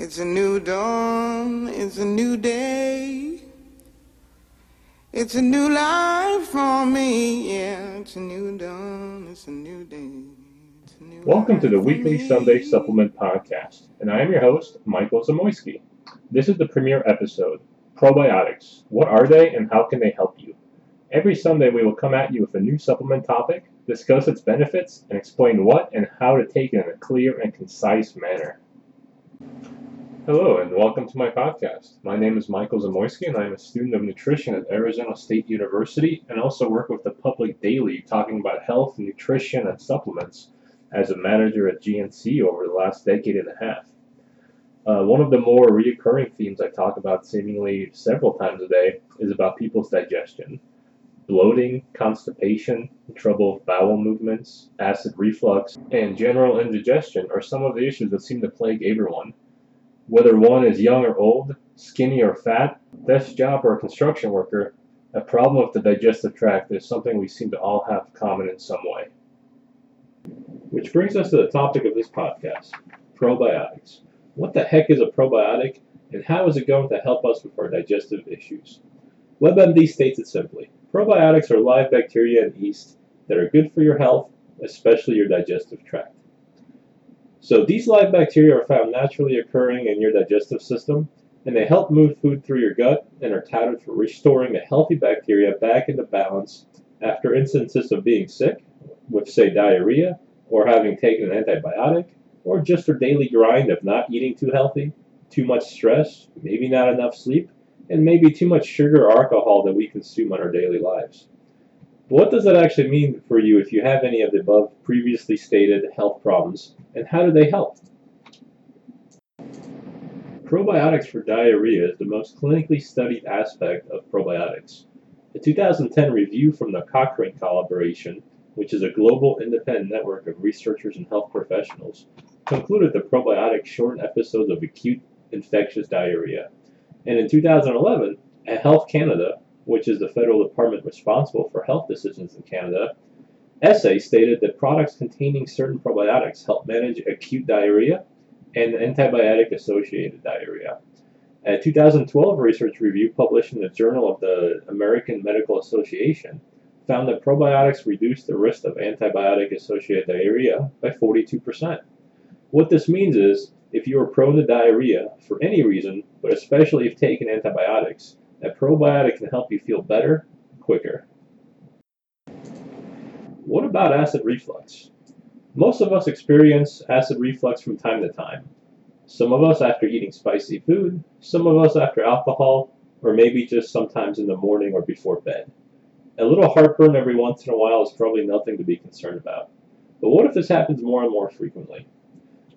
It's a new dawn, it's a new day. It's a new life for me, yeah. It's a new dawn, it's a new day. It's a new Welcome to the weekly. Sunday Supplement Podcast, and I am your host, Michael Zamoyski. This is the premiere episode Probiotics. What are they and how can they help you? Every Sunday, we will come at you with a new supplement topic, discuss its benefits, and explain what and how to take it in a clear and concise manner. Hello, and welcome to my podcast. My name is Michael Zamoyski, and I am a student of nutrition at Arizona State University and also work with the public daily talking about health, nutrition, and supplements as a manager at GNC over the last decade and a half. Uh, one of the more reoccurring themes I talk about seemingly several times a day is about people's digestion. Bloating, constipation, trouble with bowel movements, acid reflux, and general indigestion are some of the issues that seem to plague everyone. Whether one is young or old, skinny or fat, desk job or construction worker, a problem with the digestive tract is something we seem to all have common in some way. Which brings us to the topic of this podcast probiotics. What the heck is a probiotic, and how is it going to help us with our digestive issues? WebMD states it simply probiotics are live bacteria and yeast that are good for your health, especially your digestive tract. So, these live bacteria are found naturally occurring in your digestive system, and they help move food through your gut and are touted for restoring the healthy bacteria back into balance after instances of being sick, with, say, diarrhea, or having taken an antibiotic, or just your daily grind of not eating too healthy, too much stress, maybe not enough sleep, and maybe too much sugar or alcohol that we consume on our daily lives. What does that actually mean for you if you have any of the above previously stated health problems, and how do they help? Probiotics for diarrhea is the most clinically studied aspect of probiotics. A 2010 review from the Cochrane Collaboration, which is a global independent network of researchers and health professionals, concluded that probiotics shorten episodes of acute infectious diarrhea. And in 2011, at Health Canada, which is the federal department responsible for health decisions in Canada, essay stated that products containing certain probiotics help manage acute diarrhea and antibiotic associated diarrhea. A 2012 research review published in the Journal of the American Medical Association found that probiotics reduce the risk of antibiotic associated diarrhea by 42%. What this means is if you are prone to diarrhea for any reason, but especially if taking antibiotics, a probiotic can help you feel better quicker. What about acid reflux? Most of us experience acid reflux from time to time. Some of us after eating spicy food, some of us after alcohol, or maybe just sometimes in the morning or before bed. A little heartburn every once in a while is probably nothing to be concerned about. But what if this happens more and more frequently?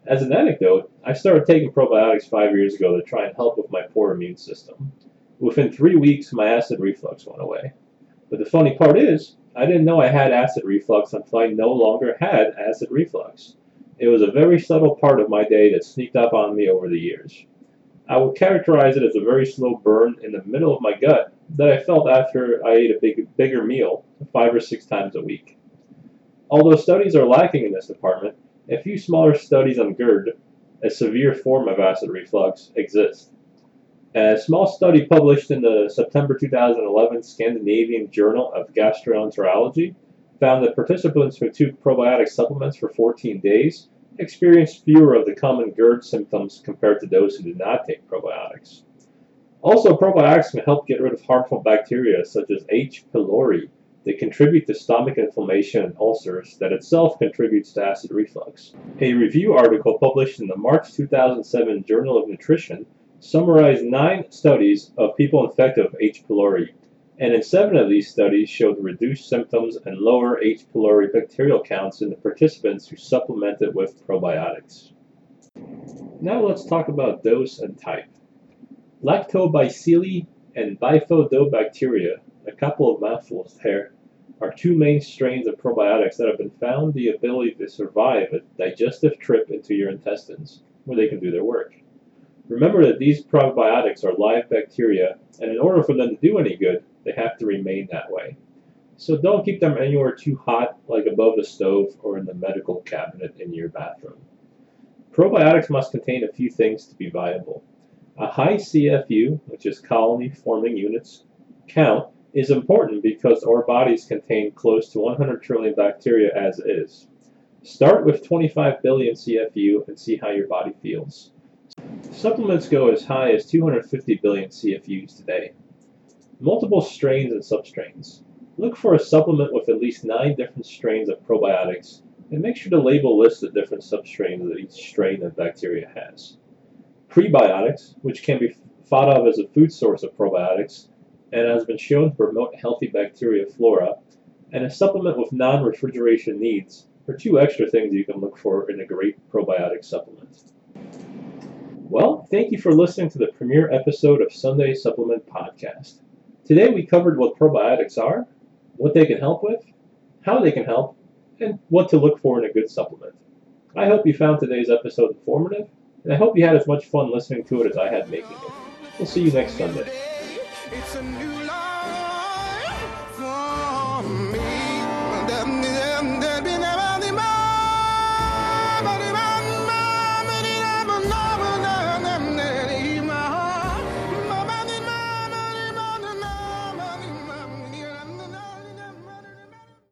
As an anecdote, I started taking probiotics five years ago to try and help with my poor immune system. Within three weeks, my acid reflux went away. But the funny part is, I didn't know I had acid reflux until I no longer had acid reflux. It was a very subtle part of my day that sneaked up on me over the years. I would characterize it as a very slow burn in the middle of my gut that I felt after I ate a big, bigger meal five or six times a week. Although studies are lacking in this department, a few smaller studies on GERD, a severe form of acid reflux, exist. A small study published in the September 2011 Scandinavian Journal of Gastroenterology found that participants who took probiotic supplements for 14 days experienced fewer of the common GERD symptoms compared to those who did not take probiotics. Also, probiotics can help get rid of harmful bacteria such as H. pylori that contribute to stomach inflammation and ulcers that itself contributes to acid reflux. A review article published in the March 2007 Journal of Nutrition summarized nine studies of people infected with H. pylori, and in seven of these studies showed reduced symptoms and lower H. pylori bacterial counts in the participants who supplemented with probiotics. Now let's talk about dose and type. Lactobacilli and Bifidobacteria, a couple of mouthfuls there, are two main strains of probiotics that have been found the ability to survive a digestive trip into your intestines, where they can do their work. Remember that these probiotics are live bacteria, and in order for them to do any good, they have to remain that way. So don't keep them anywhere too hot, like above the stove or in the medical cabinet in your bathroom. Probiotics must contain a few things to be viable. A high CFU, which is colony forming units, count is important because our bodies contain close to 100 trillion bacteria as is. Start with 25 billion CFU and see how your body feels. Supplements go as high as 250 billion CFUs today. Multiple strains and substrains. Look for a supplement with at least 9 different strains of probiotics and make sure to label list the different substrains that each strain of bacteria has. Prebiotics, which can be thought of as a food source of probiotics and has been shown to promote healthy bacteria flora, and a supplement with non refrigeration needs are two extra things you can look for in a great probiotic supplement. Well, thank you for listening to the premiere episode of Sunday Supplement Podcast. Today we covered what probiotics are, what they can help with, how they can help, and what to look for in a good supplement. I hope you found today's episode informative, and I hope you had as much fun listening to it as I had making it. We'll see you next Sunday.